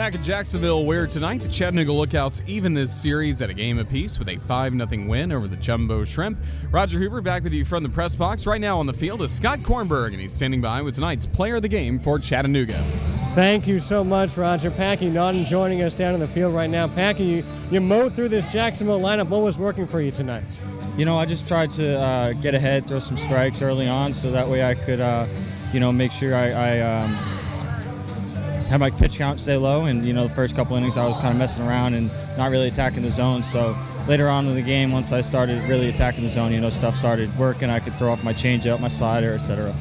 Back in Jacksonville, where tonight the Chattanooga Lookouts even this series at a game apiece with a 5 0 win over the Jumbo Shrimp. Roger Hoover back with you from the press box. Right now on the field is Scott Kornberg, and he's standing by with tonight's player of the game for Chattanooga. Thank you so much, Roger. Packy Naughton joining us down in the field right now. Packy, you, you mowed through this Jacksonville lineup. What was working for you tonight? You know, I just tried to uh, get ahead, throw some strikes early on, so that way I could, uh, you know, make sure I, I um, have my pitch count stay low. And you know, the first couple innings I was kind of messing around and not really attacking the zone. So later on in the game, once I started really attacking the zone, you know, stuff started working. I could throw off my changeup, my slider, etc.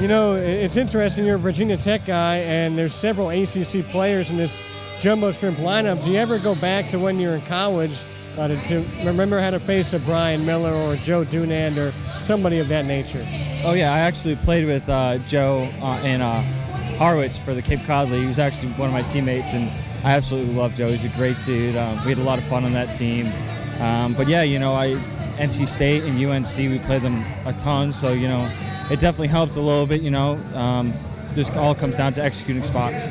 You know, it's interesting. You're a Virginia Tech guy, and there's several ACC players in this jumbo shrimp lineup. Do you ever go back to when you're in college uh, to, to, remember how to face a Brian Miller or Joe Dunand or somebody of that nature? Oh yeah, I actually played with uh, Joe uh, in uh, Harwich for the Cape Cod League. He was actually one of my teammates, and I absolutely love Joe. He's a great dude. Um, we had a lot of fun on that team. Um, but yeah, you know, I NC State and UNC, we played them a ton. So you know, it definitely helped a little bit, you know. Um, just all comes down to executing spots.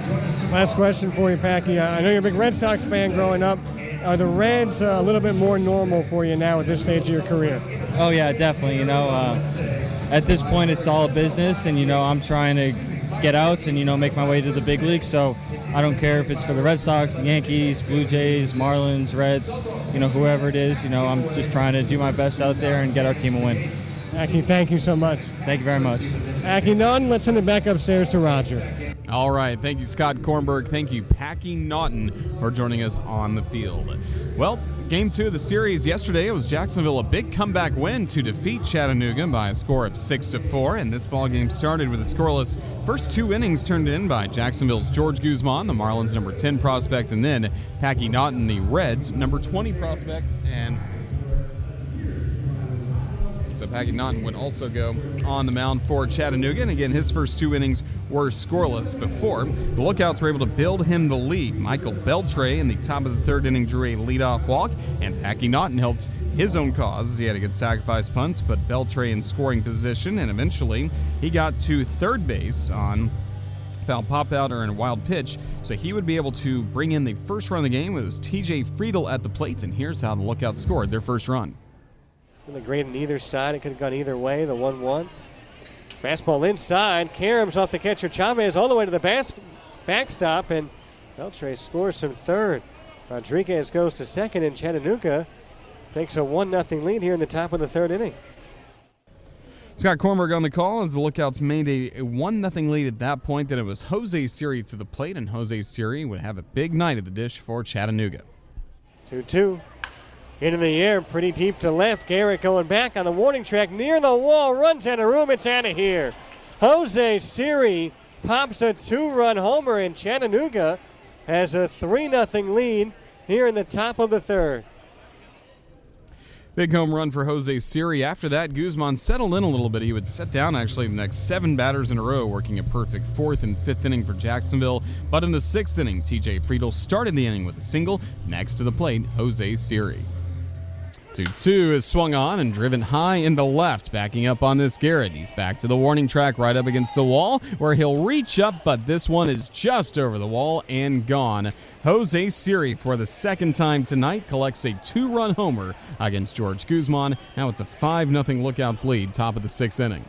Last question for you, Packy. I know you're a big Red Sox fan growing up. Are the Reds uh, a little bit more normal for you now at this stage of your career? Oh yeah, definitely. You know, uh, at this point it's all business, and you know I'm trying to get outs and you know make my way to the big leagues. So I don't care if it's for the Red Sox, Yankees, Blue Jays, Marlins, Reds, you know whoever it is. You know I'm just trying to do my best out there and get our team a win. Packy, thank you so much. Thank you very much. Packy Naughton, let's send it back upstairs to Roger. All right. Thank you, Scott Kornberg. Thank you, Packy Naughton, for joining us on the field. Well, game two of the series yesterday, it was Jacksonville a big comeback win to defeat Chattanooga by a score of six to four. And this ball game started with a scoreless first two innings turned in by Jacksonville's George Guzman, the Marlins' number 10 prospect, and then Packy Naughton, the Reds' number 20 prospect, and Packy Naughton would also go on the mound for Chattanooga. And again, his first two innings were scoreless before. The Lookouts were able to build him the lead. Michael Beltre in the top of the third inning drew a leadoff walk, and Naughton helped his own cause. He had a good sacrifice bunt, but Beltre in scoring position, and eventually he got to third base on foul pop out or in a wild pitch. So he would be able to bring in the first run of the game. It was TJ Friedl at the plate, and here's how the Lookouts scored their first run. Really great on either side. It could have gone either way, the 1 1. Fastball inside. Caroms off the catcher. Chavez all the way to the bas- backstop, and Beltre scores from third. Rodriguez goes to second, and Chattanooga takes a 1 0 lead here in the top of the third inning. Scott Kornberg on the call as the Lookouts made a 1 0 lead at that point. Then it was Jose Siri to the plate, and Jose Siri would have a big night at the dish for Chattanooga. 2 2. Into the air, pretty deep to left. Garrett going back on the warning track near the wall, runs out of room. It's out of here. Jose Siri pops a two run homer, and Chattanooga has a 3 0 lead here in the top of the third. Big home run for Jose Siri. After that, Guzman settled in a little bit. He would set down actually the next seven batters in a row, working a perfect fourth and fifth inning for Jacksonville. But in the sixth inning, TJ Friedl started the inning with a single. Next to the plate, Jose Siri. 2 2 is swung on and driven high into left, backing up on this Garrett. He's back to the warning track right up against the wall where he'll reach up, but this one is just over the wall and gone. Jose Siri, for the second time tonight, collects a two run homer against George Guzman. Now it's a 5 0 Lookouts lead, top of the sixth inning.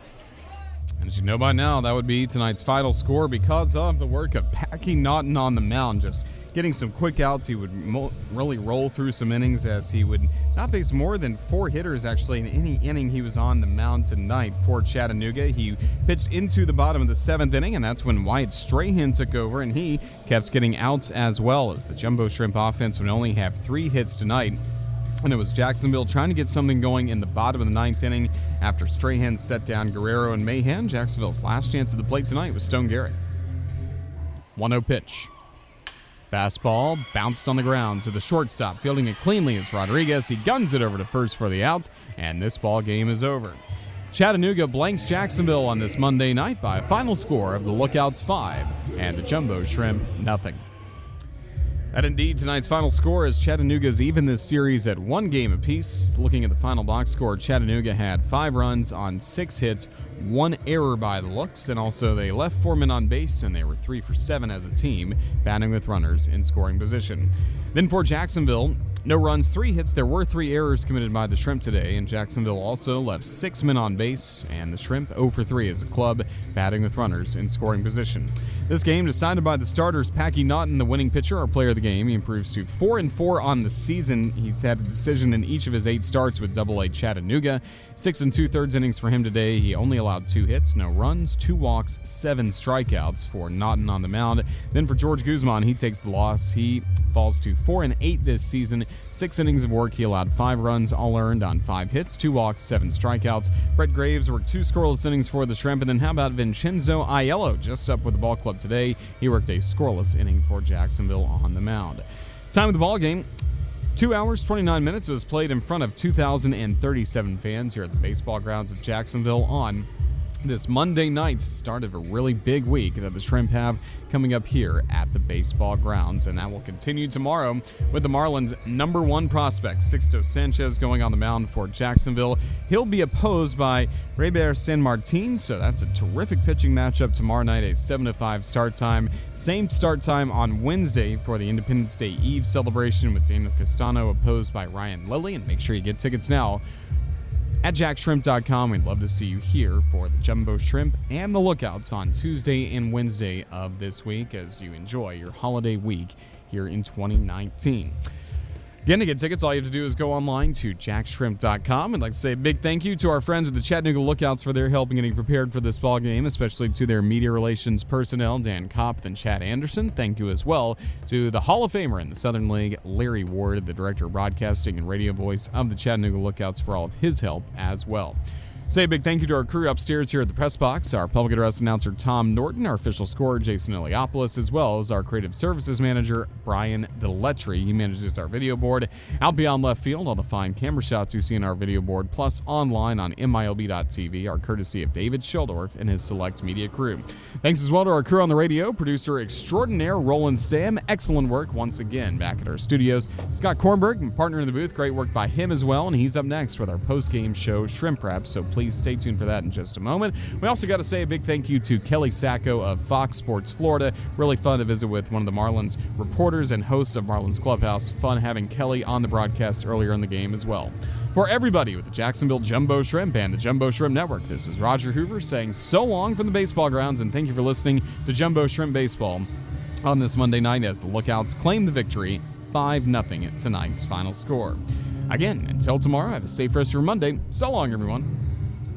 And as you know by now, that would be tonight's final score because of the work of Packy Naughton on the mound. Just getting some quick outs. He would mo- really roll through some innings as he would not face more than four hitters actually in any inning he was on the mound tonight for Chattanooga. He pitched into the bottom of the seventh inning, and that's when Wyatt Strahan took over, and he kept getting outs as well as the Jumbo Shrimp offense would only have three hits tonight. And it was Jacksonville trying to get something going in the bottom of the ninth inning after Strahan set down Guerrero and Mahan. Jacksonville's last chance at the plate tonight was Stone Garrett. 1 0 pitch. Fastball bounced on the ground to the shortstop, fielding it cleanly as Rodriguez. He guns it over to first for the out, and this ball game is over. Chattanooga blanks Jacksonville on this Monday night by a final score of the Lookouts 5 and the Jumbo Shrimp nothing. And indeed, tonight's final score is Chattanooga's even this series at one game apiece. Looking at the final box score, Chattanooga had five runs on six hits, one error by the looks, and also they left four men on base, and they were three for seven as a team, batting with runners in scoring position. Then for Jacksonville, no runs, three hits. There were three errors committed by the Shrimp today, and Jacksonville also left six men on base, and the Shrimp 0 for 3 as a club, batting with runners in scoring position. This game decided by the starters, Packy Naughton, the winning pitcher, our player of the game. He improves to 4 and 4 on the season. He's had a decision in each of his eight starts with Double A Chattanooga. Six and two thirds innings for him today. He only allowed two hits, no runs, two walks, seven strikeouts for Naughton on the mound. Then for George Guzman, he takes the loss. He falls to 4 and 8 this season. Six innings of work. He allowed five runs, all earned on five hits, two walks, seven strikeouts. Brett Graves worked two scoreless innings for the Shrimp. And then how about Vincenzo Aiello, just up with the ball club today? He worked a scoreless inning for Jacksonville on the mound. Time of the ball game. Two hours, 29 minutes. Was played in front of 2,037 fans here at the baseball grounds of Jacksonville on this Monday night start of a really big week that the Shrimp have coming up here at the baseball grounds. And that will continue tomorrow with the Marlins' number one prospect, Sixto Sanchez, going on the mound for Jacksonville. He'll be opposed by Reiver Sanmartin, so that's a terrific pitching matchup tomorrow night, a 7 to 5 start time. Same start time on Wednesday for the Independence Day Eve celebration with Daniel Castano opposed by Ryan Lillie. And make sure you get tickets now at jaxshrimp.com. We'd love to see you here for the Jumbo Shrimp and the Lookouts on Tuesday and Wednesday of this week as you enjoy your holiday week here in 2019. Again, to get tickets, all you have to do is go online to jaxshrimp.com. I'd like to say a big thank you to our friends at the Chattanooga Lookouts for their help in getting prepared for this ball game, especially to their media relations personnel, Dan Kopf and Chad Anderson. Thank you as well to the Hall of Famer in the Southern League, Larry Ward, the Director of Broadcasting and Radio Voice of the Chattanooga Lookouts, for all of his help as well. Say a big thank you to our crew upstairs here at the press box, our public address announcer Tom Norton, our official scorer Jason Eliopoulos, as well as our creative services manager Brian Deletry. He manages our video board. Out beyond left field, all the fine camera shots you see in our video board, plus online on MILB.tv, are courtesy of David Sheldorf and his select media crew. Thanks as well to our crew on the radio, producer extraordinaire Roland Stam. Excellent work once again back at our studios. Scott Kornberg, partner in the booth, great work by him as well, and he's up next with our post-game show Shrimp Wrap. So please please stay tuned for that in just a moment. We also got to say a big thank you to Kelly Sacco of Fox Sports Florida. Really fun to visit with one of the Marlins reporters and host of Marlins Clubhouse. Fun having Kelly on the broadcast earlier in the game as well. For everybody with the Jacksonville Jumbo Shrimp and the Jumbo Shrimp Network, this is Roger Hoover saying so long from the baseball grounds and thank you for listening to Jumbo Shrimp Baseball on this Monday night as the Lookouts claim the victory 5 0 tonight's final score. Again, until tomorrow, have a safe rest of your Monday. So long, everyone.